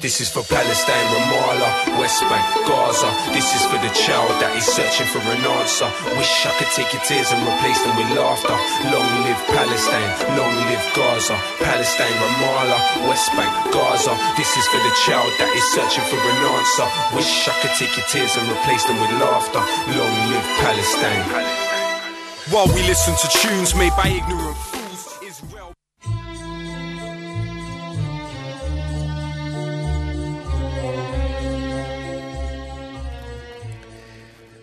This is for Palestine, Ramallah, West Bank, Gaza. This is for the child that is searching for an answer. Wish I could take your tears and replace them with laughter. Long live Palestine, long live Gaza. Palestine, Ramallah, West Bank, Gaza. This is for the child that is searching for an answer. Wish I could take your tears and replace them with laughter. Long live Palestine. While we listen to tunes made by ignorant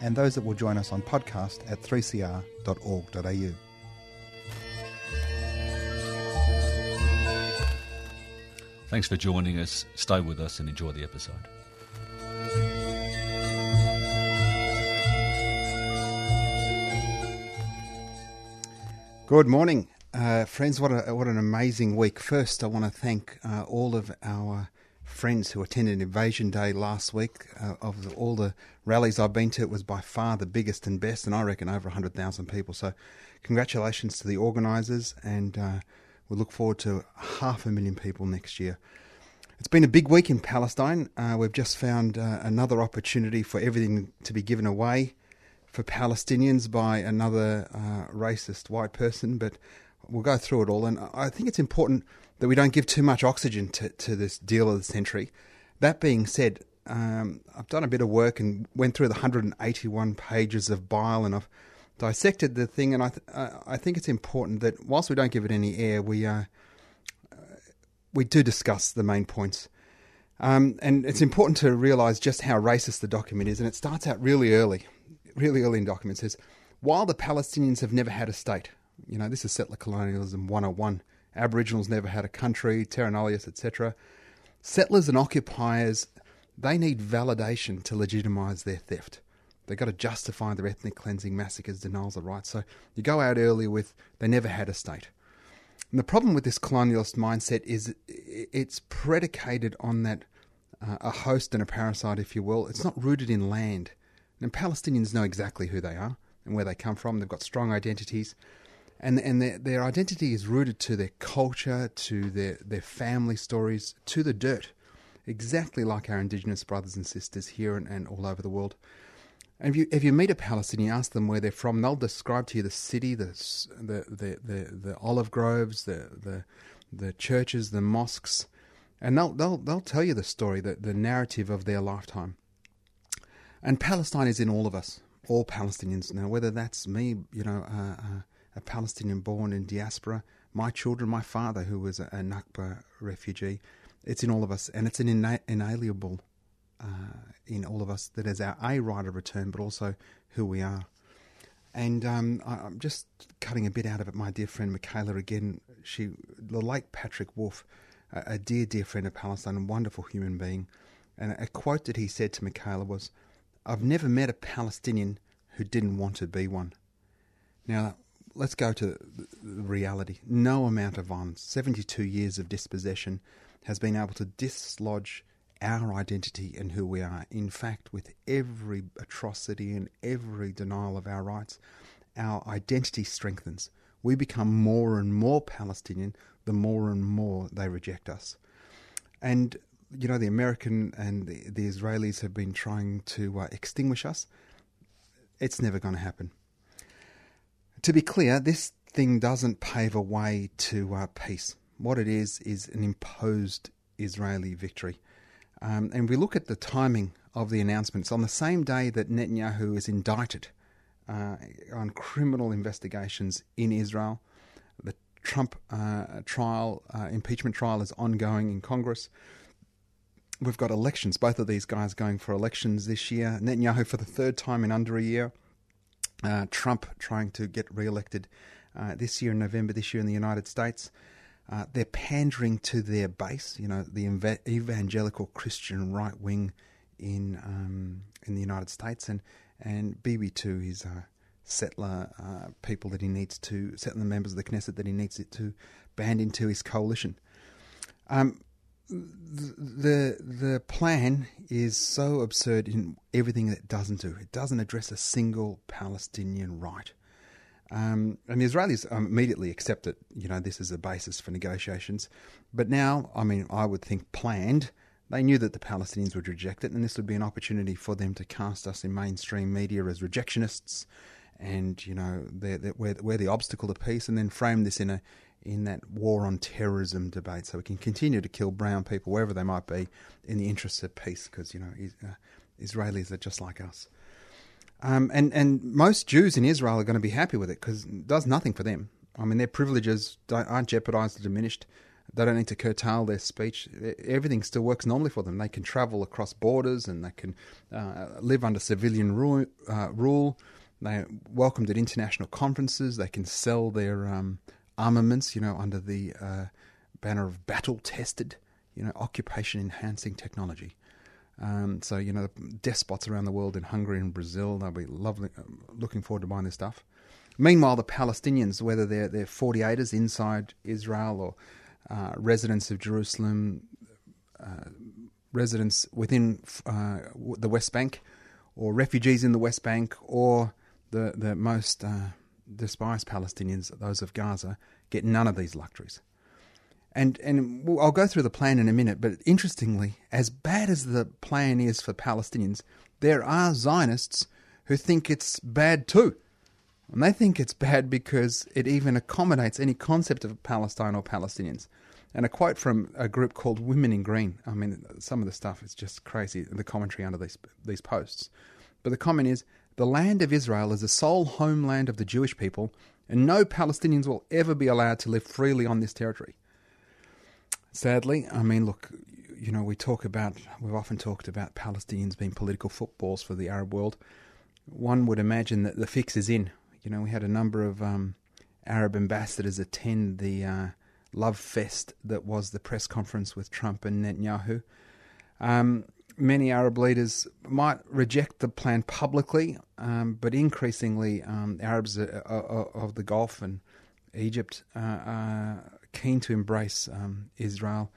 and those that will join us on podcast at 3cr.org.au. Thanks for joining us. Stay with us and enjoy the episode. Good morning, uh, friends. What a, what an amazing week. First, I want to thank uh, all of our friends who attended Invasion Day last week. Uh, of the, all the rallies I've been to, it was by far the biggest and best, and I reckon over 100,000 people. So, congratulations to the organisers, and uh, we look forward to half a million people next year. It's been a big week in Palestine. Uh, we've just found uh, another opportunity for everything to be given away for Palestinians by another uh, racist white person, but we'll go through it all. And I think it's important that we don't give too much oxygen to, to this deal of the century. That being said, um, I've done a bit of work and went through the 181 pages of bile, and I've dissected the thing. And I th- I think it's important that whilst we don't give it any air, we uh, we do discuss the main points. Um, and it's important to realise just how racist the document is. And it starts out really early, really early in the document. It says, while the Palestinians have never had a state, you know, this is settler colonialism 101. Aboriginals never had a country, terra nullius, etc. Settlers and occupiers, they need validation to legitimise their theft. They've got to justify their ethnic cleansing, massacres, denials of rights. So you go out early with they never had a state. And the problem with this colonialist mindset is it's predicated on that uh, a host and a parasite, if you will. It's not rooted in land. And Palestinians know exactly who they are and where they come from. They've got strong identities. And, and their, their identity is rooted to their culture, to their, their family stories, to the dirt, exactly like our indigenous brothers and sisters here and, and all over the world. And if you if you meet a Palestinian, ask them where they're from, they'll describe to you the city, the the the the, the olive groves, the, the the churches, the mosques, and they'll they'll they'll tell you the story, the the narrative of their lifetime. And Palestine is in all of us, all Palestinians now. Whether that's me, you know, uh, uh, a Palestinian born in diaspora, my children, my father who was a, a Nakba refugee, it's in all of us, and it's an ina- inalienable uh, in all of us that is our a right of return, but also who we are. And um, I, am just cutting a bit out of it. My dear friend Michaela again, she the late Patrick Wolfe, a, a dear dear friend of Palestine, a wonderful human being, and a quote that he said to Michaela was, "I've never met a Palestinian who didn't want to be one." Now let's go to reality. No amount of violence, 72 years of dispossession, has been able to dislodge our identity and who we are. In fact, with every atrocity and every denial of our rights, our identity strengthens. We become more and more Palestinian the more and more they reject us. And, you know, the American and the, the Israelis have been trying to uh, extinguish us. It's never going to happen. To be clear, this thing doesn't pave a way to uh, peace. What it is, is an imposed Israeli victory. Um, and we look at the timing of the announcements on the same day that Netanyahu is indicted uh, on criminal investigations in Israel. The Trump uh, trial, uh, impeachment trial, is ongoing in Congress. We've got elections, both of these guys going for elections this year. Netanyahu for the third time in under a year. Uh, Trump trying to get re elected uh, this year in November, this year in the United States. Uh, they're pandering to their base, you know, the eva- evangelical Christian right wing in um, in the United States, and and Bibi to his uh, settler uh, people that he needs to settler members of the Knesset that he needs it to band into his coalition. Um, the the plan is so absurd in everything that it doesn't do. It doesn't address a single Palestinian right. Um, and the Israelis immediately accept that you know this is a basis for negotiations. But now, I mean, I would think planned. They knew that the Palestinians would reject it, and this would be an opportunity for them to cast us in mainstream media as rejectionists, and you know, they're, they're, we're, we're the obstacle to peace, and then frame this in a in that war on terrorism debate, so we can continue to kill brown people wherever they might be in the interests of peace, because you know uh, Israelis are just like us. Um, and and most Jews in Israel are going to be happy with it because it does nothing for them. I mean, their privileges aren't jeopardized or diminished. They don't need to curtail their speech. Everything still works normally for them. They can travel across borders and they can uh, live under civilian rule. Uh, rule. They're welcomed at international conferences. They can sell their um, armaments, you know, under the uh, banner of battle tested, you know, occupation enhancing technology. Um, so, you know, despots around the world in Hungary and Brazil, they'll be lovely, uh, looking forward to buying this stuff. Meanwhile, the Palestinians, whether they're, they're 48ers inside Israel or uh, residents of Jerusalem, uh, residents within uh, the West Bank, or refugees in the West Bank, or the, the most uh, despised Palestinians, those of Gaza, get none of these luxuries. And and I'll go through the plan in a minute, but interestingly, as bad as the plan is for Palestinians, there are Zionists who think it's bad too. And they think it's bad because it even accommodates any concept of Palestine or Palestinians. And a quote from a group called Women in Green. I mean, some of the stuff is just crazy, the commentary under these, these posts. But the comment is The land of Israel is the sole homeland of the Jewish people, and no Palestinians will ever be allowed to live freely on this territory. Sadly, I mean, look, you know, we talk about, we've often talked about Palestinians being political footballs for the Arab world. One would imagine that the fix is in. You know, we had a number of um, Arab ambassadors attend the uh, love fest that was the press conference with Trump and Netanyahu. Um, many Arab leaders might reject the plan publicly, um, but increasingly, um, Arabs uh, uh, uh, of the Gulf and Egypt are keen to embrace um, Israel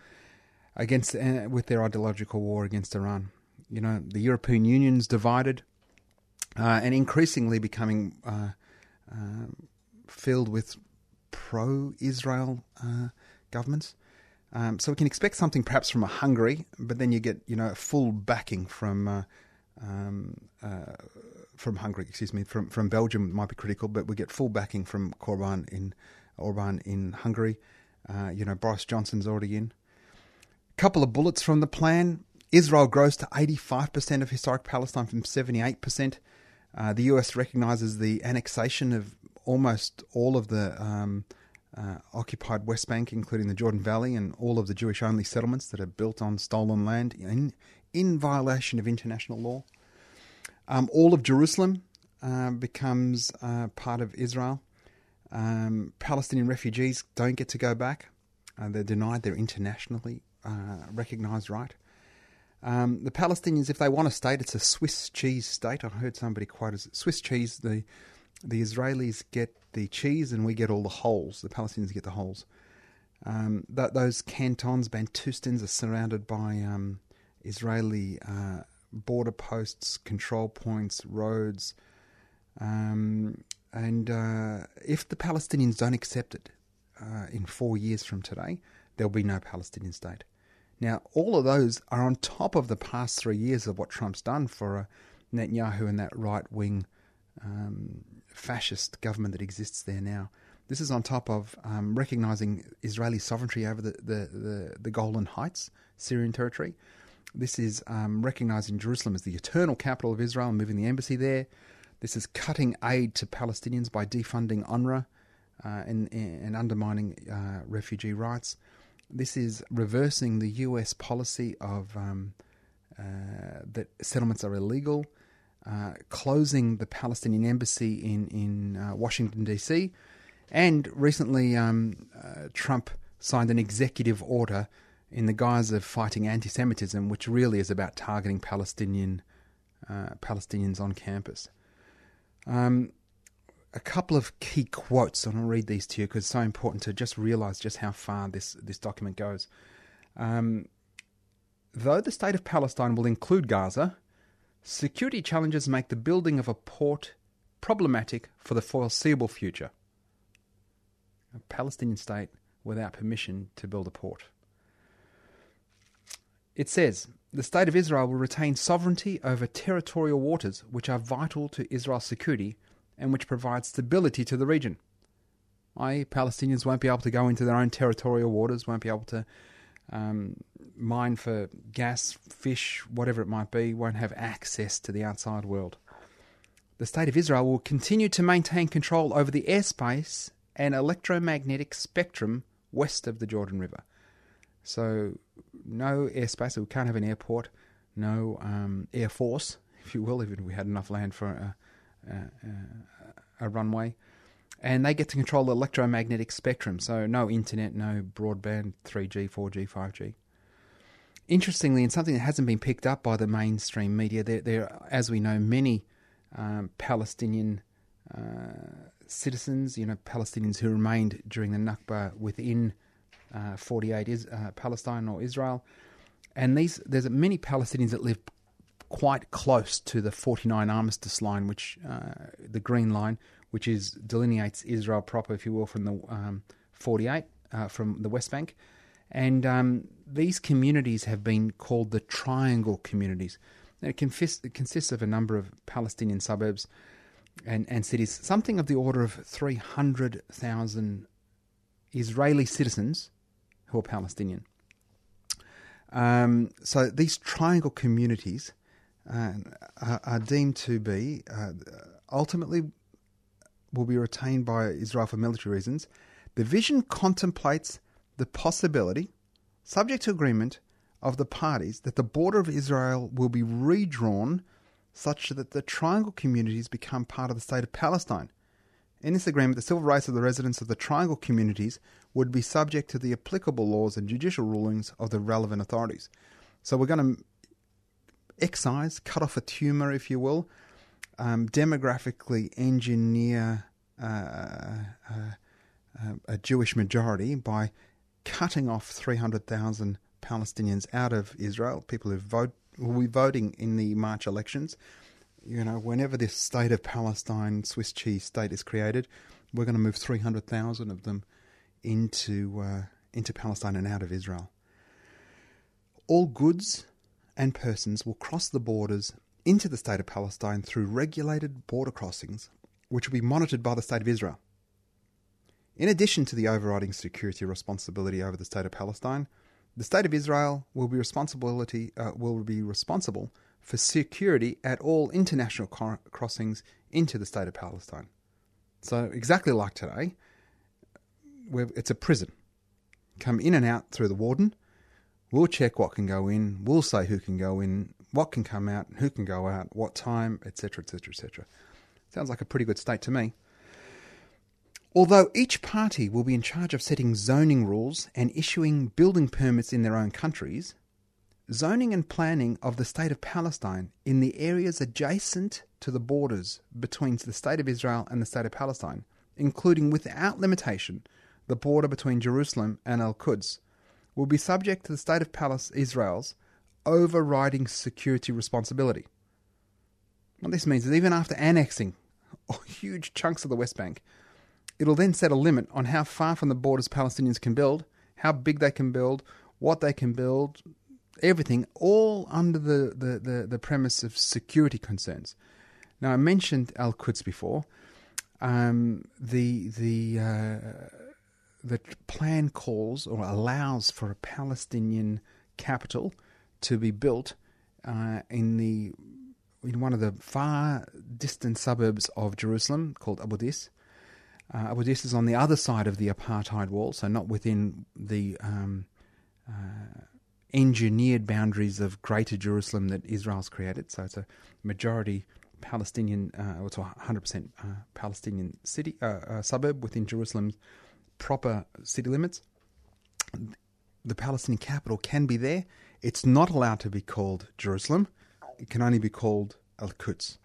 against uh, with their ideological war against Iran. You know, the European Union's divided uh, and increasingly becoming uh, filled with pro-Israel governments. Um, so we can expect something perhaps from a Hungary, but then you get you know full backing from uh, um, uh, from Hungary. Excuse me, from from Belgium might be critical, but we get full backing from Orban in Orban in Hungary. Uh, you know Boris Johnson's already in. Couple of bullets from the plan. Israel grows to 85% of historic Palestine from 78%. Uh, the US recognizes the annexation of almost all of the um, uh, occupied West Bank, including the Jordan Valley and all of the Jewish only settlements that are built on stolen land in, in violation of international law. Um, all of Jerusalem uh, becomes uh, part of Israel. Um, Palestinian refugees don't get to go back, uh, they're denied their internationally uh, recognized right. Um, the Palestinians, if they want a state, it's a Swiss cheese state. I heard somebody quote as Swiss cheese. The the Israelis get the cheese and we get all the holes. The Palestinians get the holes. Um, th- those cantons, Bantustans, are surrounded by um, Israeli uh, border posts, control points, roads. Um, and uh, if the Palestinians don't accept it uh, in four years from today, there'll be no Palestinian state. Now, all of those are on top of the past three years of what Trump's done for uh, Netanyahu and that right wing um, fascist government that exists there now. This is on top of um, recognizing Israeli sovereignty over the, the, the, the, Golan Heights, Syrian territory. This is um, recognizing Jerusalem as the eternal capital of Israel and moving the embassy there. This is cutting aid to Palestinians by defunding UNRWA uh, and, and, undermining uh, refugee rights. This is reversing the US policy of um, uh, that settlements are illegal uh, closing the Palestinian embassy in in uh, Washington D.C. And recently, um, uh, Trump signed an executive order in the guise of fighting anti-Semitism, which really is about targeting Palestinian uh, Palestinians on campus. Um, a couple of key quotes. and to read these to you because it's so important to just realize just how far this this document goes. Um, though the state of Palestine will include Gaza, security challenges make the building of a port problematic for the foreseeable future. A Palestinian state without permission to build a port. It says the state of Israel will retain sovereignty over territorial waters which are vital to Israel's security and which provide stability to the region. I, Palestinians won't be able to go into their own territorial waters, won't be able to um, mine for gas, fish, whatever it might be, won't have access to the outside world. The State of Israel will continue to maintain control over the airspace and electromagnetic spectrum west of the Jordan River. So, no airspace, so we can't have an airport, no um, air force, if you will, even if we had enough land for a, a, a runway. And they get to control the electromagnetic spectrum, so no internet, no broadband, 3G, 4G, 5G. Interestingly, and something that hasn't been picked up by the mainstream media, there, there as we know, many um, Palestinian uh, citizens, you know, Palestinians who remained during the Nakba within uh, 48 is uh, Palestine or Israel, and these there's many Palestinians that live quite close to the 49 armistice line, which uh, the green line, which is delineates Israel proper, if you will, from the um, 48 uh, from the West Bank, and um, these communities have been called the Triangle communities. It, consists, it consists of a number of Palestinian suburbs and, and cities, something of the order of 300,000 Israeli citizens who are Palestinian. Um, so these triangle communities uh, are, are, deemed to be uh, ultimately will be retained by Israel for military reasons. The vision contemplates the possibility, subject to agreement, of the parties that the border of Israel will be redrawn such that the triangle communities become part of the state of Palestine. In this agreement, the civil rights of the residents of the triangle communities would be subject to the applicable laws and judicial rulings of the relevant authorities. So we're going to excise, cut off a tumour, if you will, um, demographically engineer uh, uh, uh, a Jewish majority by cutting off 300,000 Palestinians out of Israel, people who vote will be voting in the March elections. You know, whenever this state of Palestine, Swiss cheese state is created, we're going to move 300,000 of them into uh, into Palestine and out of Israel. All goods and persons will cross the borders into the state of Palestine through regulated border crossings, which will be monitored by the state of Israel. In addition to the overriding security responsibility over the state of Palestine, the state of Israel will be responsibility uh, will be responsible for security at all international crossings into the state of Palestine. So exactly like today, it's a prison. Come in and out through the warden. We'll check what can go in. We'll say who can go in, what can come out, who can go out, what time, etc., etc., etc. Sounds like a pretty good state to me. Although each party will be in charge of setting zoning rules and issuing building permits in their own countries, zoning and planning of the State of Palestine in the areas adjacent to the borders between the State of Israel and the State of Palestine, including without limitation the border between Jerusalem and Al Quds, will be subject to the State of Israel's overriding security responsibility. What this means is even after annexing huge chunks of the West Bank, It'll then set a limit on how far from the borders Palestinians can build, how big they can build, what they can build, everything, all under the, the, the, the premise of security concerns. Now, I mentioned Al Quds before. Um, the the uh, the plan calls or allows for a Palestinian capital to be built uh, in the in one of the far distant suburbs of Jerusalem called Abu Dis. Uh, Abu Dis is on the other side of the apartheid wall, so not within the um, uh, engineered boundaries of Greater Jerusalem that Israel's created. So it's a majority Palestinian, uh, it's a 100% uh, Palestinian city uh, uh, suburb within Jerusalem's proper city limits. the Palestinian capital can be there. It's not allowed to be called Jerusalem. It can only be called Al Quds.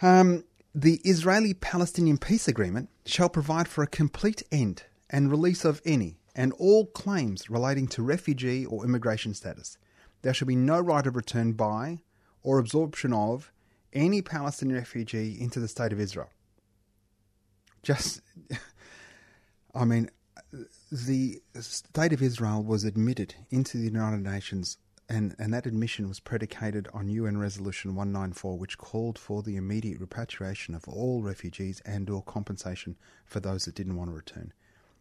Um, the Israeli Palestinian peace agreement shall provide for a complete end and release of any and all claims relating to refugee or immigration status. There shall be no right of return by or absorption of any Palestinian refugee into the state of Israel. Just, I mean, the state of Israel was admitted into the United Nations, and, and that admission was predicated on UN Resolution 194, which called for the immediate repatriation of all refugees and/or compensation for those that didn't want to return.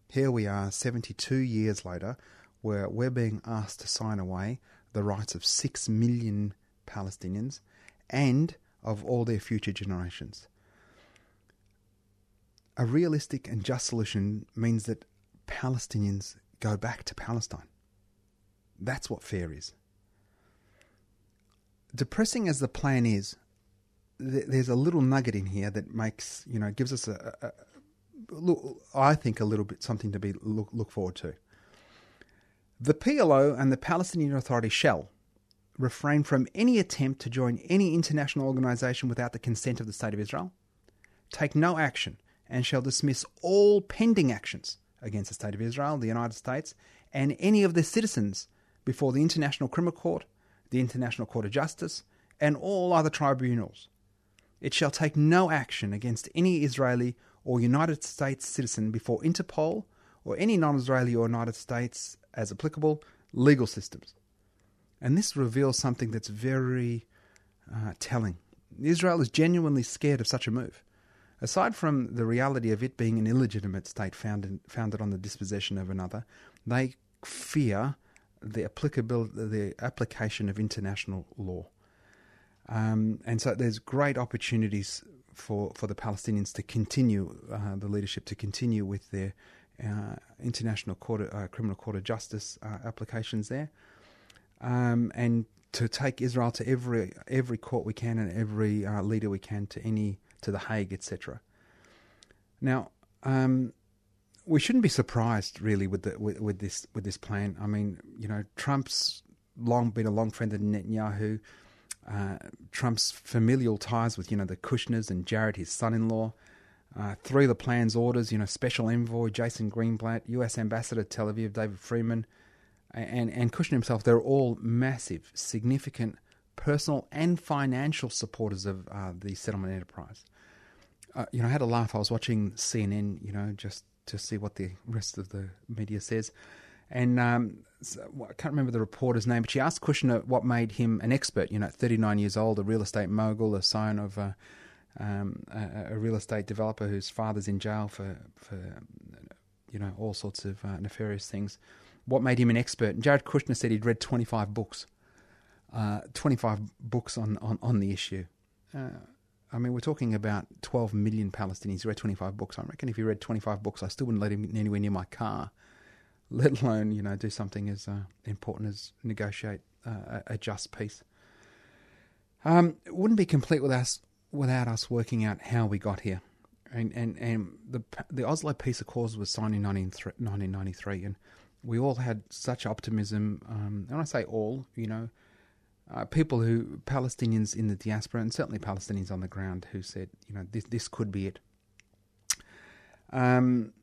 Here we are, 72 years later, where we're being asked to sign away the rights of six million Palestinians and of all their future generations. A realistic and just solution means that Palestinians go back to Palestine. That's what fair is. Depressing as the plan is, th- there's a little nugget in here that makes, you know, gives us a, a, a look, I think a little bit something to be look, look forward to. The PLO and the Palestinian Authority shall refrain from any attempt to join any international organization without the consent of the State of Israel, take no action, and shall dismiss all pending actions against the State of Israel, the United States, and any of their citizens before the International Criminal Court, the International Court of Justice, and all other tribunals. It shall take no action against any Israeli or United States citizen before Interpol or any non Israeli or United States, as applicable, legal systems. And this reveals something that's very uh, telling. Israel is genuinely scared of such a move. Aside from the reality of it being an illegitimate state founded, founded on the dispossession of another, they fear the applicability, the application of international law. Um, and so there's great opportunities for, for the Palestinians to continue, uh, the leadership to continue with their uh, international court, uh, criminal court of justice uh, applications there um, and to take Israel to every every court we can and every uh, leader we can to any to the Hague, etc. Now, um, we shouldn't be surprised really with the with, with, this with this plan. I mean, you know, Trump's long been a long friend of Netanyahu. Uh, Trump's familial ties with you know the Kushners and Jared, his son-in-law. Uh, the plan's orders, you know, Special Envoy Jason Greenblatt, U.S. Ambassador to Tel Aviv David Friedman, and, and Kushner himself, they're all massive, significant personal and financial supporters of uh, the settlement enterprise. Uh, you know, I had a laugh. I was watching CNN, you know, just to see what the rest of the media says. And um, so, I can't remember the reporter's name, but she asked Kushner what made him an expert. You know, 39 years old, a real estate mogul, a son of a, um, a, a real estate developer whose father's in jail for, for you know, all sorts of uh, nefarious things what made him an expert. And Jared Kushner said he'd read 25 books, uh, 25 books on, on, on the issue. Uh, I mean, we're talking about 12 million Palestinians. He read 25 books. I reckon if he read 25 books, I still wouldn't let him anywhere near my car, let alone, you know, do something as uh, important as negotiate uh, a just peace. Um, it wouldn't be complete without us, without us working out how we got here. And, and, and the, the Oslo Peace Accords was signed in 1993, and we all had such optimism. Um, and I say all, you know, uh, people who Palestinians in the diaspora and certainly Palestinians on the ground who said, you know, this this could be it. Um,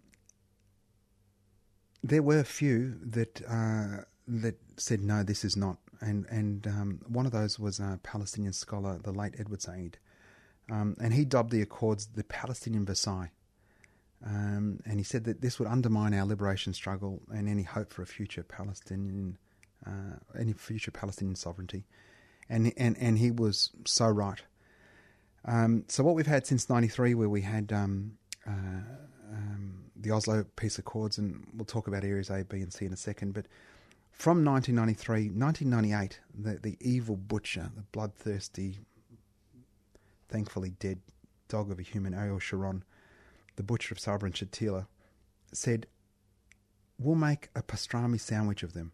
there were a few that uh, that said no, this is not, and and um, one of those was a Palestinian scholar, the late Edward Said, um, and he dubbed the Accords the Palestinian Versailles. Um, and he said that this would undermine our liberation struggle and any hope for a future Palestinian, uh, any future Palestinian sovereignty. And and and he was so right. Um, so what we've had since '93, where we had um, uh, um, the Oslo Peace Accords, and we'll talk about areas A, B, and C in a second, but from 1993, 1998, the, the evil butcher, the bloodthirsty, thankfully dead dog of a human, Ariel Sharon, the butcher of Sabra and Shatila, said, We'll make a pastrami sandwich of them.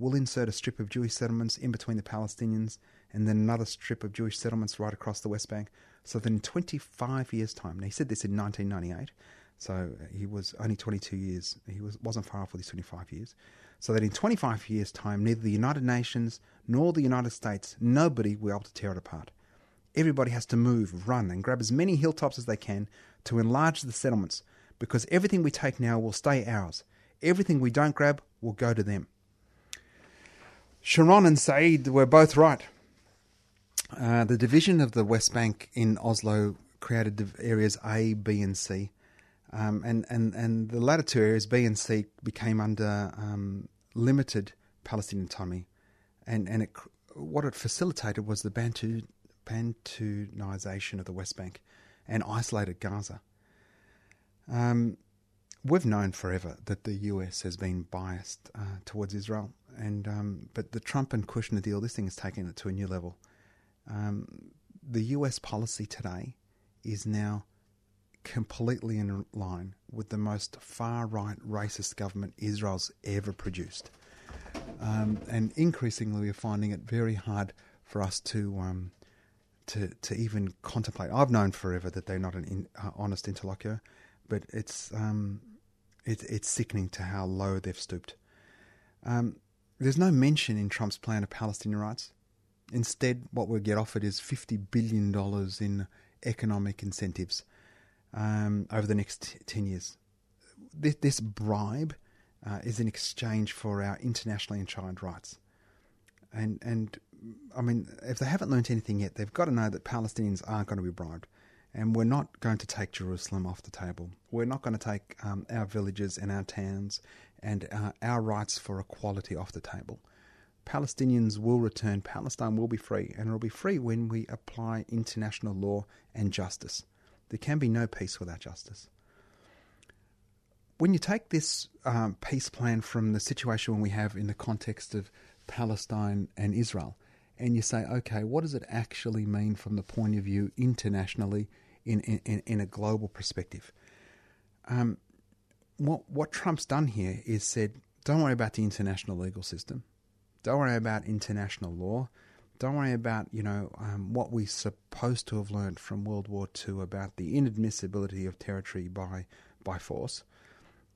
We'll insert a strip of Jewish settlements in between the Palestinians and then another strip of Jewish settlements right across the West Bank. So that in 25 years' time, and he said this in 1998, So uh, he was only 22 years. He was, wasn't far off with his 25 years. So that in 25 years' time, neither the United Nations nor the United States, nobody will be able to tear it apart. Everybody has to move, run, and grab as many hilltops as they can to enlarge the settlements because everything we take now will stay ours. Everything we don't grab will go to them. Sharon and Said were both right. Uh, the division of the West Bank in Oslo created areas A, B, and C. Um, and, and, and the latter two areas, B and C, became under um, limited Palestinian autonomy. And, and it, what it facilitated was the Bantu, of the West Bank and isolated Gaza. Um, we've known forever that the US has been biased uh, towards Israel, and um, but the Trump and Kushner deal, this thing is taking it to a new level. Um, the US policy today is now completely in line with the most far right racist government Israel's ever produced. Um, and increasingly, we're finding it very hard for us to um, to to even contemplate. I've known forever that they're not an in, uh, honest interlocutor, but it's um, it, it's sickening to how low they've stooped. Um, there's no mention in Trump's plan of Palestinian rights. Instead, what we get offered is $50 billion in economic incentives um, over the next 10 years. This, this bribe uh, is in exchange for our internationally enshrined rights. And, and I mean, if they haven't learnt anything yet, they've got to know that Palestinians aren't going to be bribed. And we're not going to take Jerusalem off the table. We're not going to take um, our villages and our towns and uh, our rights for equality off the table. Palestinians will return, Palestine will be free, and it will be free when we apply international law and justice. There can be no peace without justice. When you take this um, peace plan from the situation we have in the context of Palestine and Israel, and you say, okay, what does it actually mean from the point of view internationally in, in, in a global perspective? Um, what, what Trump's done here is said, don't worry about the international legal system. Don't worry about international law. Don't worry about, you know, um, what we're supposed to have learned from World War II about the inadmissibility of territory by, by force.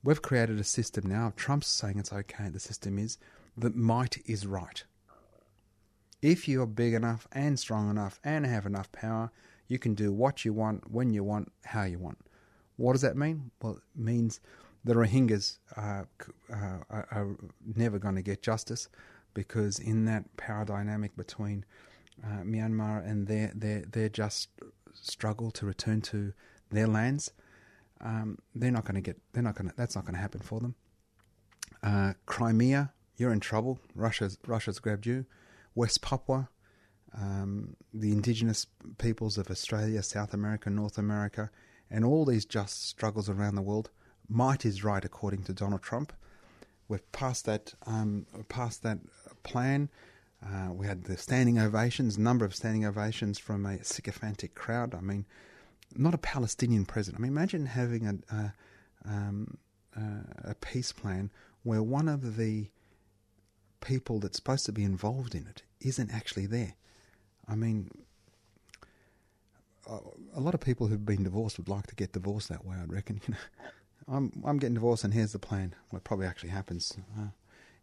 We've created a system now. Trump's saying it's okay. The system is that might is right. If you're big enough and strong enough and have enough power, you can do what you want, when you want, how you want. What does that mean? Well, it means the Rohingyas are, are never going to get justice because in that power dynamic between uh, Myanmar and their, their, their just struggle to return to their lands, um, they're not going to get. They're not going. That's not going to happen for them. Uh, Crimea, you're in trouble. Russia's Russia's grabbed you. West Papua, um, the indigenous peoples of Australia, South America, North America, and all these just struggles around the world. Might is right, according to Donald Trump. We've passed that. Um, passed that plan. Uh, we had the standing ovations, number of standing ovations from a sycophantic crowd. I mean, not a Palestinian president. I mean, imagine having a a, um, uh, a peace plan where one of the people that's supposed to be involved in it isn't actually there. I mean, a lot of people who've been divorced would like to get divorced that way. I'd reckon. You know, I'm I'm getting divorced, and here's the plan. Well, probably actually happens uh,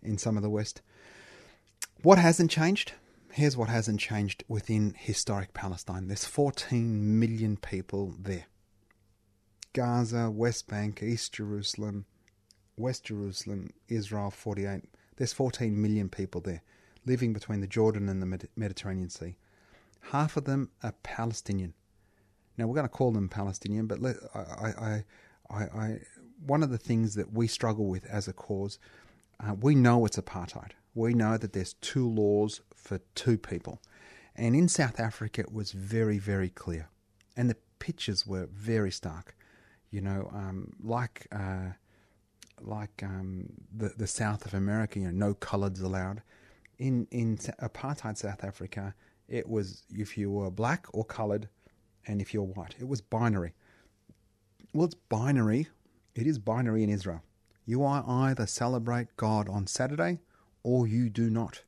in some of the West. What hasn't changed? Here's what hasn't changed within historic Palestine. There's 14 million people there. Gaza, West Bank, East Jerusalem, West Jerusalem, Israel 48. There's 14 million people there living between the Jordan and the Mediterranean Sea. Half of them are Palestinian. Now we're going to call them Palestinian, but let, I, I, I, I, one of the things that we struggle with as a cause, uh, we know it's apartheid we know that there's two laws for two people. And in South Africa, it was very, very clear. And the pictures were very stark. You know, um, like uh, like um, the the South of America, you know, no colours allowed. In in apartheid South Africa, it was if you were black or coloured, and if you're white, it was binary. Well, it's binary. It is binary in Israel. You either celebrate God on Saturday or you do not.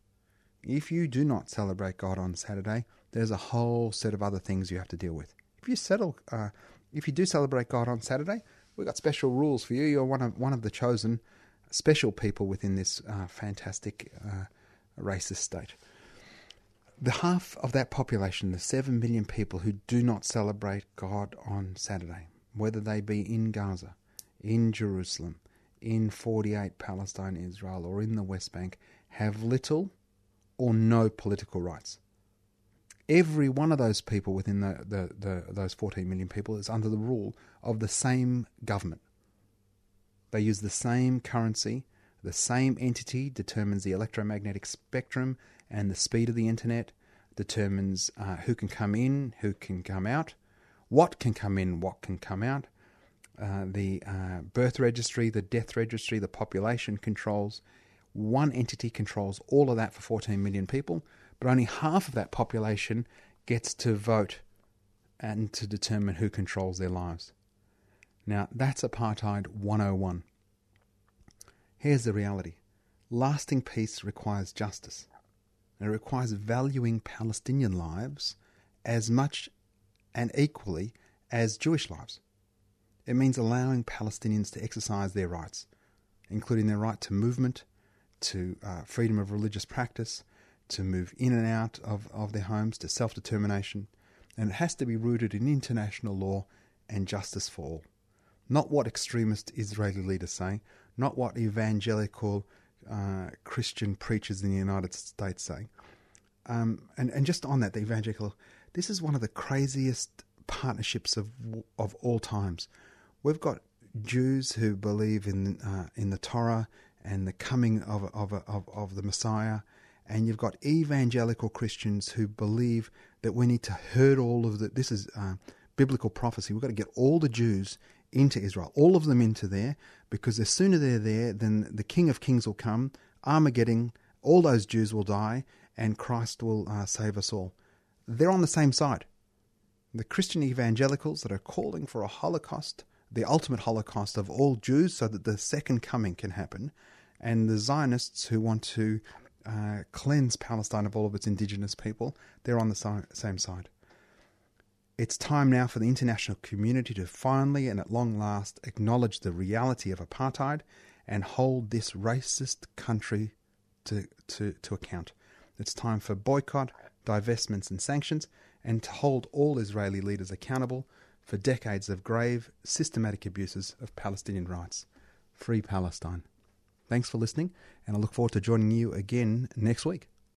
If you do not celebrate God on Saturday, there's a whole set of other things you have to deal with. If you settle, uh, if you do celebrate God on Saturday, We've got special rules for you. You're one of one of the chosen special people within this uh, fantastic uh, racist state. The half of that population, the seven million people who do not celebrate God on Saturday, whether they be in Gaza, in Jerusalem, in 48 Palestine, Israel, or in the West Bank, have little or no political rights. Every one of those people within the, the, the, those 14 million people is under the rule of the same government. They use the same currency, the same entity determines the electromagnetic spectrum and the speed of the internet, determines uh, who can come in, who can come out, what can come in, what can come out. Uh, the uh, birth registry, the death registry, the population controls. One entity controls all of that for 14 million people, but only half of that population gets to vote and to determine who controls their lives. Now, that's apartheid 101. Here's the reality lasting peace requires justice. It requires valuing Palestinian lives as much and equally as Jewish lives. It means allowing Palestinians to exercise their rights, including their right to movement, to uh, freedom of religious practice, to move in and out of, of their homes, to self determination. And it has to be rooted in international law and justice for all. Not what extremist Israeli leaders say, not what evangelical uh, Christian preachers in the United States say. Um, and, and just on that, the evangelical, this is one of the craziest partnerships of of all times. We've got Jews who believe in uh, in the Torah and the coming of of, of of the Messiah, and you've got evangelical Christians who believe that we need to herd all of the. This is uh, biblical prophecy. We've got to get all the Jews into Israel, all of them into there, because the sooner they're there, then the King of Kings will come, Armageddon, all those Jews will die, and Christ will uh, save us all. They're on the same side. The Christian evangelicals that are calling for a Holocaust, the ultimate Holocaust of all Jews, so that the second coming can happen, and the Zionists who want to uh, cleanse Palestine of all of its indigenous people, they're on the same side. It's time now for the international community to finally and at long last acknowledge the reality of apartheid and hold this racist country to, to, to account. It's time for boycott, divestments, and sanctions, and to hold all Israeli leaders accountable for decades of grave, systematic abuses of Palestinian rights. Free Palestine. Thanks for listening, and I look forward to joining you again next week.